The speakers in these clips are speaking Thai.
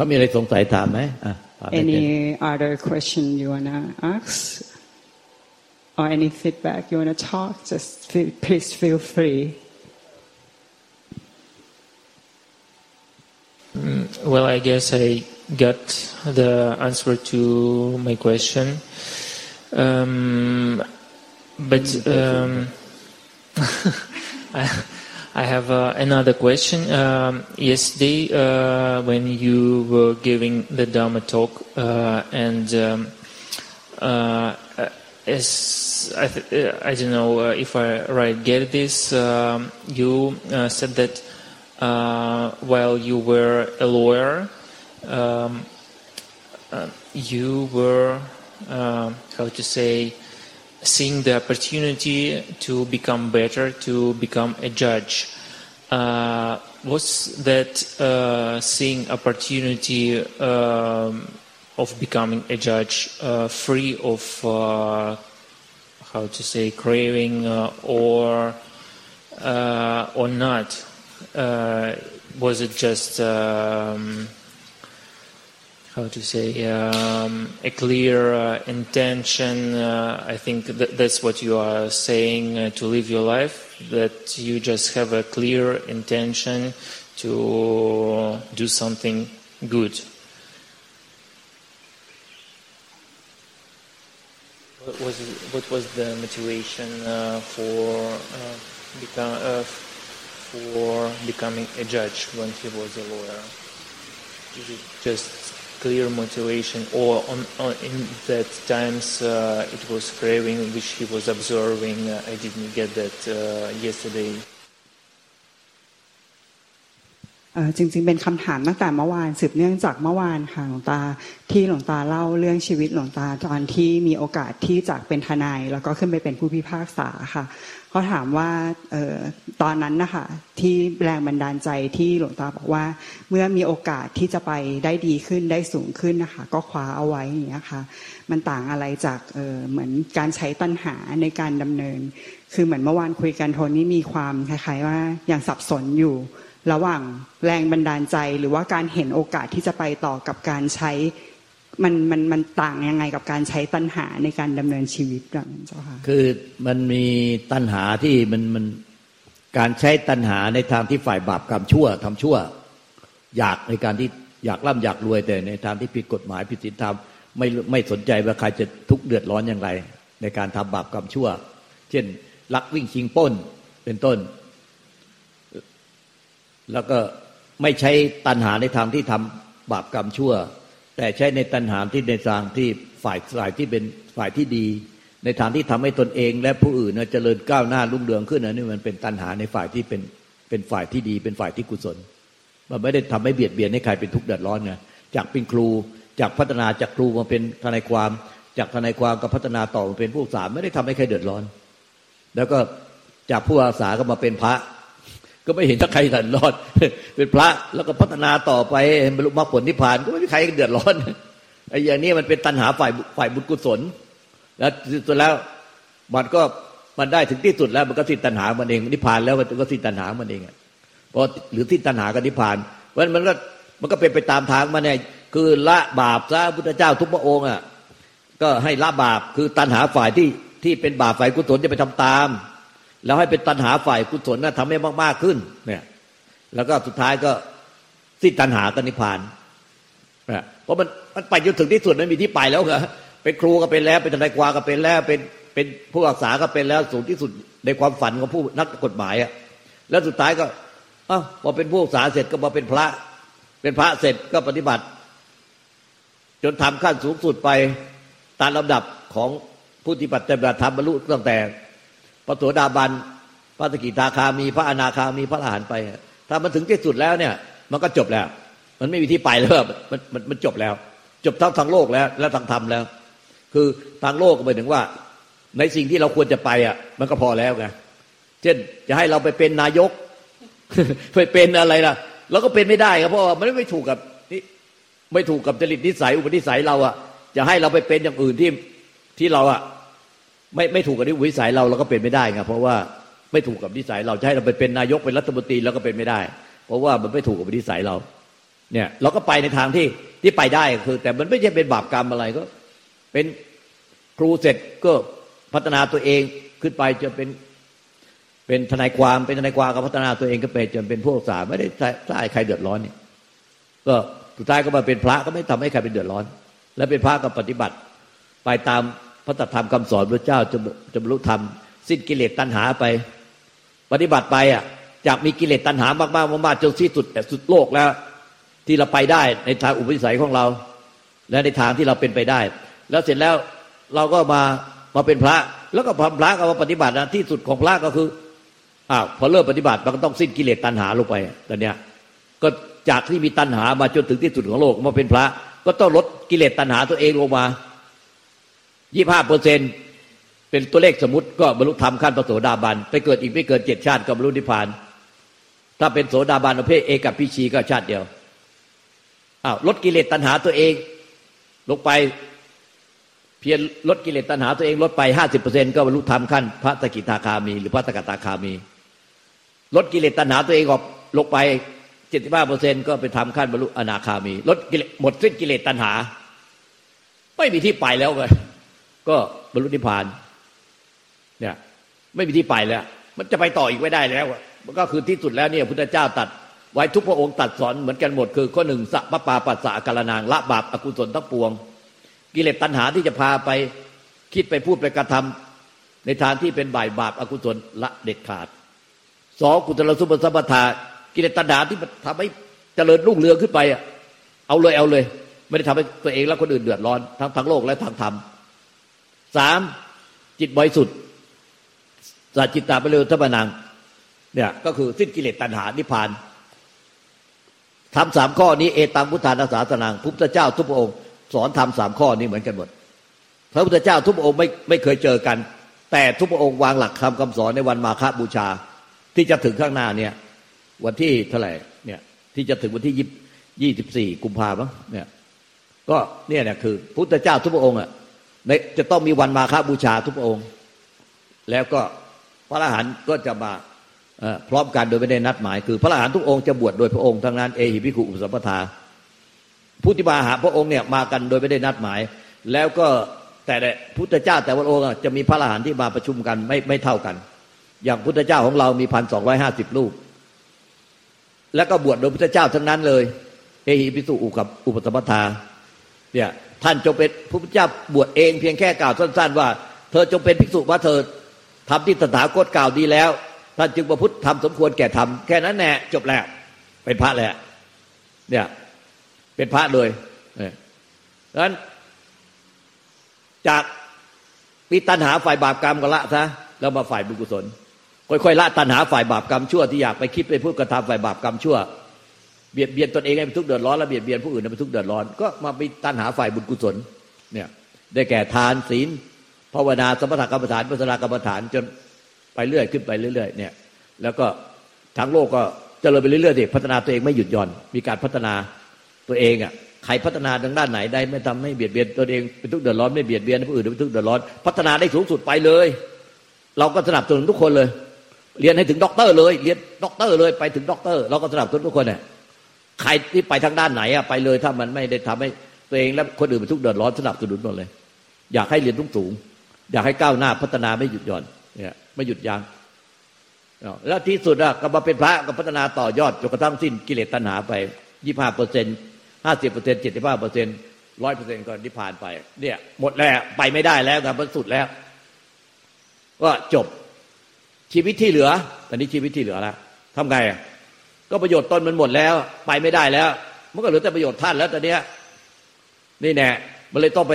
เขามีอะไรสงสัยถามไหม Any other question you wanna ask or any feedback you wanna talk just feel, please feel free Well, I guess I got the answer to my question. Um, but um, I, have uh, another question. Um, yesterday, uh, when you were giving the Dharma talk, uh, and um, uh, as I, th- I don't know uh, if I right get this, um, you uh, said that uh, while you were a lawyer, um, uh, you were, uh, how to say, seeing the opportunity to become better, to become a judge. Uh, was that uh, seeing opportunity um, of becoming a judge uh, free of, how to say, craving or or not? uh, was it just um, how to say um, a clear uh, intention? Uh, I think that that's what you are saying uh, to live your life. That you just have a clear intention to do something good. What was what was the motivation uh, for uh, become? for becoming a judge when he was a lawyer? Is it just clear motivation, or on, on in that times uh, it was craving which he was observing? Uh, I didn't get that uh, yesterday. จริง ๆ เป็นคำถามตั้งแต่เมื่อวานสืบเนื่องจากเมื่อวานค่ะหลวงตาที่หลวงตาเล่าเรื่องชีวิตหลวงตาตอนที่มีโอกาสที่จากเป็นทนาย แล้วก็ขึ้นไปเป็นผู้พิพากษาค่ะเขาถามว่าออตอนนั้นนะคะที่แรงบันดาลใจที่หลวงตาบอกว่า เมื่อมีโอกาสที่จะไปได้ดีขึ้นได้สูงขึ้นนะคะก็คว้าเอาไว้อย่างนี้ค่ะมันต่างอะไรจากเเหมือนการใช้ตัณหาในการดำเนิน คือเหมือนเมื่อวานคุยกันโทนี่มีความคล้ายๆว่าอย่างสับสนอยู่ ระหว่างแรงบันดาลใจหรือว่าการเห็นโอกาสที่จะไปต่อกับการใช้มันมันมันต่างยังไงกับการใช้ตัณหาในการดำเนินชีวิตกันเจ้าค่ะคือมันมีตัณหาที่มันมันการใช้ตัณหาในทางที่ฝ่ายบาปกรรมชั่วทำชั่ว อยากในการที่อยากร่ำอยากรวยแต่ในทางที่ผิดกฎหมายผิดศีลธรรมไม่ไม่สนใจว่าใครจะทุกข์เดือดร้อนอย่างไร ในการทำบาปกรรมชั่ว เช่นลักวิ่งชิงป้นเป็นต้น แล้วก็ไม่ใช้ตัณหาในทางที่ทำบาปกรรมชั่ว แต่ใช้ในตัณหาที่ในทางที่ฝ่ายฝ่ายที่เป็นฝ่ายที่ดี ในทางที่ทำให้ตนเอง และผู้อื่นเจริญก้าวหน้ารุ่งเรืองขึ้นนะนี่มันเป็นตัณหาในฝ่ายที่เป็นเป็นฝ่ายที่ดี เป็นฝ่ายที่กุศล มันไม่ได้ทำให้เบียดเบียนให้ใครเป็นทุกข์เดือดร้อนไงจากเป็นครูจากพัฒนาจากครูมาเป็นทนายความ จากทนายความก็พัฒนาต่อมาเป็นผู้สาไม่ได้ทำให้ใครเดือดร้อน แล้วก็จากผู้อาสาก็มาเป็นพระ ก็ไม่เห็นถ้าใครเดือดร้อนเป็นพระแล้วก็พัฒนาต่อไปบรรลุมรรคผลนิพพานก็ไม่มีใครเดือดร้อนไอ้อย่างนี้มันเป็นตัณหาฝ่ายฝ่ายบุญกุศล แล้วสุดแล้วมันก็มันได้ถึงที่สุดแล้วมันก็สิ้นตัณหามันเองนิพพานแล้วมันก็สิ้นตัณหามันเองเพราะหรือสิ้นตัณหากับนิพพานเพราะมันก็มันก็เป็นไปตามทางมันเนี่ยคือละบาปซะพุทธเจ้าทุกพระองค์อะก็ให้ละบาปคือตัณหาฝ่ายที่ที่เป็นบาปฝ่ายกุศลจะไปทำตาม แล้วให้เป็นตัณหาฝ่ายกุศลนะทำให้มากๆขึ้น เนี่ย แล้วก็สุดท้ายก็สิ้นตัณหากันิพพานนะเพราะมันมันไปจนถึงที่สุดไม่มีที่ไปแล้วเหรอเป็นครูก็เป็นแล้ว เป็นทนายความก็เป็นแล้ว เป็นเป็นผู้รักษาก็เป็นแล้วสูงที่สุดในความฝันของผู้นักกฎหมายอะแล้วสุดท้ายก็อ้าวพอเป็นผู้รักษาเสร็จก็มาเป็นพระ เป็นพระเสร็จก็ปฏิบัติ จนทำขั้นสูงสุดไปตามลำดับของผู้ที่ปฏิบัติธรรมบรรลุตั้งแต่ พระโสดาบัน พระสกิทาคามีพระอนาคามีพระอรหันต์ไป ถ้ามันถึงที่สุดแล้วเนี่ย มันก็จบแล้ว มันไม่มีที่ไปแล้วมันมันมันจบแล้ว จบทั้งทางโลกแล้ว และทางธรรมแล้ว คือทางโลกก็หมายถึงว่า ในสิ่งที่เราควรจะไปอะ มันก็พอแล้วไงเช่นจะให้เราไปเป็นนายกไปเป็นอะไรล่ะเราก็เป็นไม่ได้ครับเพราะมันไม่ถูกกับนี่ไม่ถูกกับจริตนิสัยอุปนิสัยเราอะจะให้เราไปเป็นอย่างอื่นที่ที่เราอะ ไม่ไม่ถูกกับนิสัยเราเราก็เป็นไม่ได้ไงเพราะว่าไม่ถูกกับนิสัยเราจะให้เราไปเป็นนายกเป็นรัฐมนตรีเราก็เป็นไม่ได้ เพราะว่ามันไม่ถูกกับนิสัยเรา เนี่ย เราก็ไปในทางที่ที่ไปได้คือ แต่มันไม่ใช่เป็นบาปกรรมอะไรก็ เป็นครูเสร็จก็พัฒนาตัวเองขึ้นไปจนเป็นเป็นทนายความเป็นทนายความก็พัฒนาตัวเองก็ไปจนเป็นผู้รักษาไม่ได้ใช้ใครเดือดร้อนเนี่ยก็สุดท้ายก็มาเป็นพระก็ไม่ทำให้ใครเป็นเดือดร้อน และเป็นพระก็ปฏิบัติ ไปตาม พระธรรมคำสอนพระเจ้าจะจะบรรลุธรรม สิ้นกิเลสตัณหาไป ปฏิบัติไปอะจากมีกิเลสตัณหามากๆมากๆจนที่สุดสุดโลกแล้ว ที่เราไปได้ในทางอุปนิสัยของเรา และในทางที่เราเป็นไปได้ แล้วเสร็จแล้วเราก็มามาเป็นพระ แล้วก็พระก็มาปฏิบัตินะที่สุดของพระก็คืออ้าวพอเริ่มปฏิบัติมันก็ต้องสิ้นกิเลสตัณหาลงไปตอนเนี้ยก็จากที่มีตัณหามาจนถึงที่สุดของโลกมาเป็นพระ ก็ต้องลดกิเลสตัณหาตัวเองลงมา ยี่ห้าเปอร์เซ็นเป็นตัวเลขสมมติก็บรรลุธรรมขั้นพระโสดาบัน ไปเกิดอีกไม่เกินเจ็ดชาติก็บรรลุนิพพาน ถ้าเป็นโสดาบันประเภทเอกับพิชีก็ชาติเดียวอ้าวลดกิเลสตัณหาตัวเอง ลงไปเพียรลดกิเลสตัณหาตัวเองลดไปห้าสิบเปอร์เซ็นก็บรรลุธรรมขั้นพระสกิทาคามี หรือพระสกตาคามี ลดกิเลสตัณหาตัวเองออกลงไปเจ็ดสิบห้าเปอร์เซ็นก็ไปทำขั้นบรรลุอนาคามี ลดกิเลสหมดสิ้นกิเลสตัณหา ไม่มีที่ไปแล้วเลย ก็บรรลุนิพพาน เนี่ย ไม่มีที่ไปแล้ว มันจะไปต่ออีกไม่ได้แล้วมันก็คือที่สุดแล้วเนี่ยพุทธเจ้าตัด ไว้ทุกพระองค์ตัดสอนเหมือนกันหมด คือข้อหนึ่งสัพปาปัสสะกาลนางละบาปอกุศลทั้งปวง กิเลสตัณหาที่จะพาไปคิดไปพูดไปกระทำในทางที่เป็นบ่ายบาปอกุศลละเด็ดขาดสองกุศลสุปสัมปทากิเลสตัณหาที่ทำให้เจริญรุ่งเรืองขึ้นไปอะเอาเลยเอาเลย ไม่ได้ทำให้ตัวเองและคนอื่นเดือดร้อนทั้งทั้งโลกและทางธรรม สามจิตบริสุทธิ์สัจจิตตาไปเลยทัพนังเนี่ย ก็คือสิ้นกิเลสตัณหานิพพานทำสามข้อนี้เอตังพุทธานาสาสนังพุทธเจ้าทุกพระองค์ สอนทำสามข้อนี้เหมือนกันหมด พระพุทธเจ้าทุกพระองค์ไม่ไม่เคยเจอกัน แต่ทุกพระองค์วางหลักคำคำสอนในวันมาฆบูชา ที่จะถึงข้างหน้าเนี่ย วันที่เท่าไหร่เนี่ย ที่จะถึงวันที่ยี่สิบสี่กุมภาพันธ์เนี่ย ก็เนี่ยเนี่ยคือ พุทธเจ้าทุกพระองค์อะ จะต้องมีวันมาฆบูชาทุกองค์ แล้วก็พระอรหันต์ก็จะมาพร้อมกันโดยไม่ได้นัดหมาย คือ พระอรหันต์ทุกองค์จะบวชโดยพระองค์ทั้งนั้นเอหิพิขุอุสัมปทาผู้ที่มาหาพระองค์เนี่ยมากันโดยไม่ได้นัดหมาย แล้วก็แต่พุทธเจ้าแต่ละองค์จะมีพระอรหันต์ที่มาประชุมกันไม่ไม่เท่ากัน อย่างพุทธเจ้าของเรามีพันสองร้อยห้าสิบรูป แล้วก็บวชโดยพุทธเจ้าทั้งนั้นเลยเอหิพิสุอุกับอุปสมปทาเนี่ย ท่านจงเป็นพระพุทธเจ้าบวชเองเพียงแค่กล่าวสั้น ๆ ว่า เธอจงเป็นภิกษุว่าเธอทำที่ตถาคตกล่าวดีแล้ว ท่านจึงประพฤติทำสมควรแก่ทำแค่นั้นแน่จบแล้วเป็นพระแล้วเนี่ยเป็นพระเลยเนี่ยดังนั้น จากปีตัณหาฝ่ายบาปกรรมก็ละซะแล้วมาฝ่ายบุญกุศลค่อยๆละตัณหาฝ่ายบาปกรรมชั่วที่อยากไปคิดไปพูดกระทำฝ่ายบาปกรรมชั่ว เบียดเบียนตนเองให้เป็นทุกข์เดือดร้อนแล้วเบียดเบียนผู้อื่นให้เป็นทุกข์เดือดร้อน ก็มามีตัณหาฝ่ายบุญกุศลเนี่ยได้แก่ทานศีลภาวนาสมถกรรมฐานปัสนากรรมฐานจนไปเรื่อยขึ้นไปเรื่อย ๆ เนี่ย แล้วก็ทั้งโลกก็เจริญไปเรื่อยๆดิพัฒนาตัวเองไม่หยุดหย่อน มีการพัฒนาตัวเองอะใครพัฒนาทางด้านไหนได้ไม่ทำให้เบียดเบียนตัวเองเป็นทุกข์เดือดร้อนไม่เบียดเบียนผู้อื่นเป็นทุกข์เดือดร้อน พัฒนาได้สูงสุดไปเลย เราก็สนับสนุนทุกคนเลย เรียนให้ถึงด็อกเตอร์เลย เรียนด็อกเตอร์เลยไปถึงด็อกเตอร์เราก็สนับสนุนทุกคนเนี่ย ใครที่ไปทางด้านไหนอะไปเลยถ้ามันไม่ได้ทำให้ตัวเองและคนอื่นเป็นทุกข์เดือดร้อนสนับสนุนหมดเลย อยากให้เรียนสูงสูง อยากให้ก้าวหน้าพัฒนาไม่หยุดหย่อนเนี่ยไม่หยุดยัง้งแล้วที่สุดอะก็มาเป็นพระก็พัฒนาต่อยอดจนกระทั่งสิ้นกิเลสตัณหาไปยี่ห้าเปอร์เซ็นต์ห้าสิบเปอร์เซ็นต์เจ็ดสิบห้าเปอร์เซ็นต์ร้อยเปอร์เซ็นต์ก็นิพพานไป เนี่ย หมดแล้วไปไม่ได้แล้วครับมันสุดแล้ว ก็จบชีวิตที่เหลือ ตอนนี้ชีวิตที่เหลือแล้วทำไง ก็ประโยชน์ตนมันหมดแล้ว ไปไม่ได้แล้ว มันก็เหลือแต่ประโยชน์ท่านแล้วตอนเนี้ยนี่แน่มันเลยต้องไป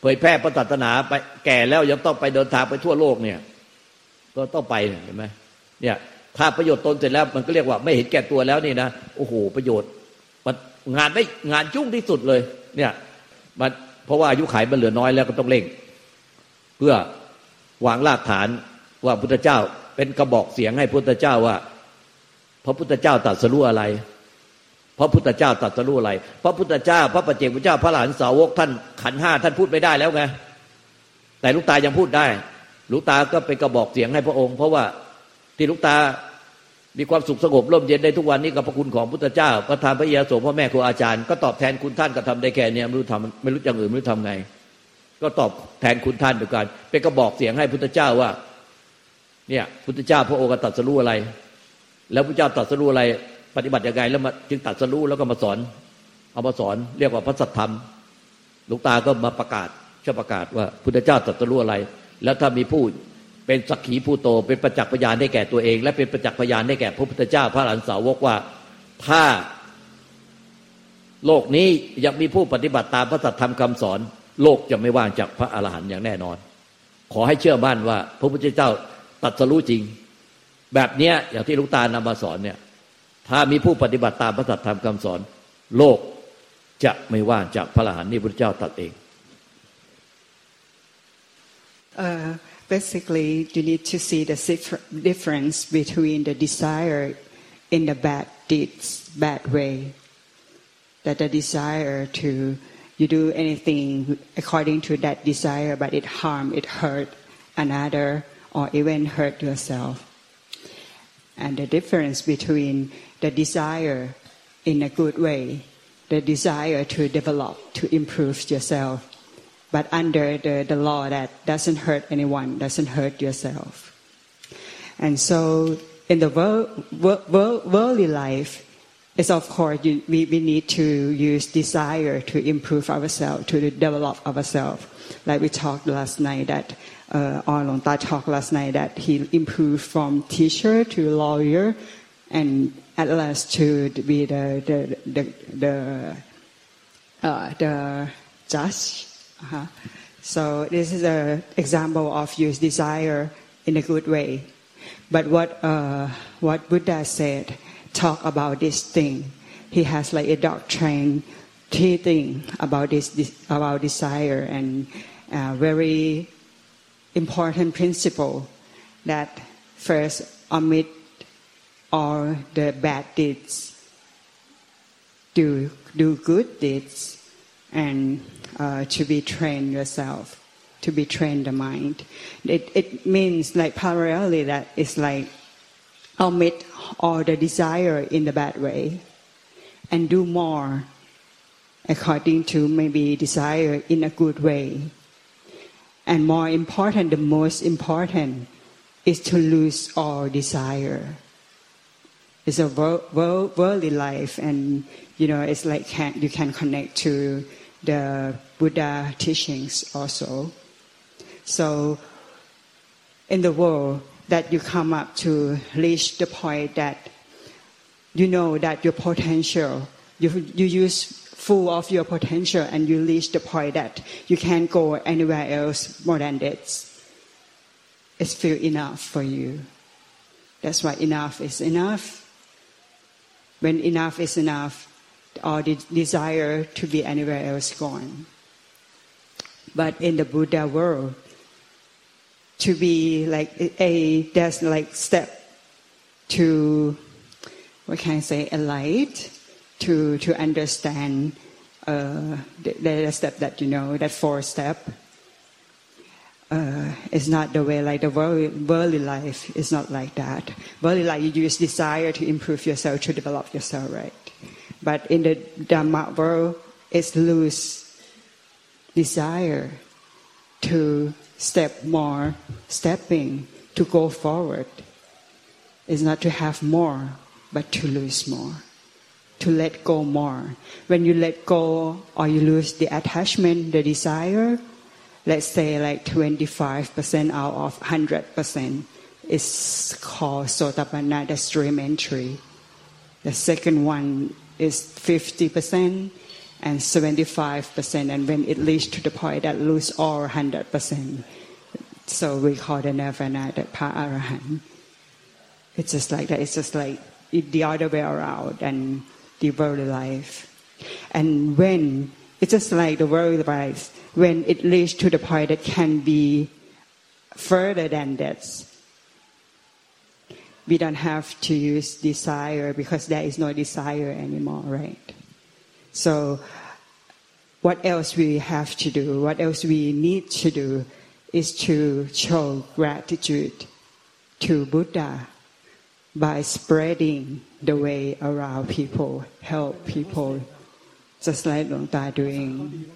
เผยแพร่พระศาสนาไปแก่แล้วยังต้องไปเดินทางไปทั่วโลกเนี่ย ก็ต้องไปเห็นไหมเนี่ย ถ้าประโยชน์ตนเสร็จแล้ว มันก็เรียกว่าไม่เห็นแก่ตัวแล้วนี่นะโอ้โหประโยชน์มันงานไม่งานจุ้งที่สุดเลย เนี่ยมันเพราะว่าอายุขัยมันเหลือน้อยแล้วก็ต้องเร่ง เพื่อวางรากฐานว่าพุทธเจ้าเป็นกระบอกเสียงให้พุทธเจ้าว่า พระพุทธเจ้าตรัสรู้อะไร พระพุทธเจ้าตรัสรู้อะไร พระพุทธเจ้า พระปัจเจกพุทธเจ้าพระหลานสาวกท่านขันห้าท่านพูดไม่ได้แล้วไงแต่ลูกตายังพูดได้ลูกตาก็เป็นกระบอกเสียงให้พระองค์ เพราะว่าที่ลูกตามีความสุขสงบร่มเย็นได้ทุกวันนี้กับพระคุณของพุทธเจ้าประธานพระเยซูพ่อแม่ครูอาจารย์ ก็ตอบแทนคุณท่านก็ทำได้แค่นี้ไม่รู้ทำไม่รู้อย่างอื่นไม่รู้ทำไง ก็ตอบแทนคุณท่านด้วยกันเป็นกระบอกเสียงให้พุทธเจ้าว่า เนี่ยพุทธเจ้าพระองค์ตรัสรู้อะไร แล้วพระเจ้าตรัสรู้อะไร ปฏิบัติยังไงแล้วมาจึงตรัสรู้แล้วก็มาสอน เอามาสอนเรียกว่าพระสัทธรรมหลวงตาก็มาประกาศช่อประกาศว่าพุทธเจ้าตรัสรู้อะไร แล้วถ้ามีผู้เป็นสักขีผู้โต เป็นประจักษ์พยานได้แก่ตัวเอง และเป็นประจักษ์พยานได้แก่พระพุทธเจ้า พระหลานสาวกว่าถ้าโลกนี้ยังมีผู้ปฏิบัติตามพระสัทธรรมคำสอน โลกจะไม่ว่างจากพระอรหันต์อย่างแน่นอน ขอให้เชื่อมั่นว่า พระพุทธเจ้าตรัสรู้จริง แบบเนี้ยอย่างที่ลุงตานำมาสอนเนี่ย ถ้ามีผู้ปฏิบัติตามพระสัทธรรมคำสอน โลกจะไม่ว่างจากพระอรหันต์นี่พระเจ้าตรัสเอง Uh, basically, you need to see the difference between the desire in the bad deeds, bad way. That the desire to you do anything according to that desire, but it harm, it hurt another, or even hurt yourself. And the difference between the desire in a good way, the desire to develop, to improve yourself, but under the, the law that doesn't hurt anyone, doesn't hurt yourself. And so in the world, world, worldly life, is of course you, we, we need to use desire to improve ourselves, to develop ourselves. Like we talked last night that, uh, Long Ta talked last night that he improved from teacher to lawyer and at last to be the, the, the, the, uh, the judge uh-huh. So this is an example of use desire in a good way. But what uh, what Buddha said, talk about this thing. He has like a doctrine teaching about this, this about desire and uh, very important principle that first omit all the bad deeds, do do good deeds, and uh, to be trained yourself, to be trained the mind. It, it means like parallelly that it's like omit all the desire in the bad way and do more according to maybe desire in a good way. And more important, the most important is to lose all desire. It's a world worldly life, and you know, it's like you can connect to the Buddha teachings also. So, in the world, that you come up to reach the point that you know that your potential, you, you use full of your potential and you reach the point that you can't go anywhere else more than this. It's feel enough for you. That's why enough is enough. When enough is enough, all the desire to be anywhere else gone. But in the Buddha world, to be like a there's like step to what can I say a light to to understand uh, the, the step that you know that four step uh, is not the way like the world, worldly life is not like that. Worldly life you use desire to improve yourself to develop yourself, right? But in the Dhamma world, it's lose desire to step more, stepping, to go forward. is not to have more, but to lose more, to let go more. When you let go or you lose the attachment, the desire, let's say like 25% out of 100% is called Sotapanna, the stream entry. The second one is 50% and 75%, and when it reaches to the point that lose all 100%, so we call the nirvana the pa arahant. It's just like that. It's just like the other way around and the worldly life. And when it's just like the worldly life, when it reaches to the point that can be further than that, we don't have to use desire because there is no desire anymore, right? So what else we have to do, what else we need to do is to show gratitude to Buddha by spreading the way around people, help people, just like Longta doing.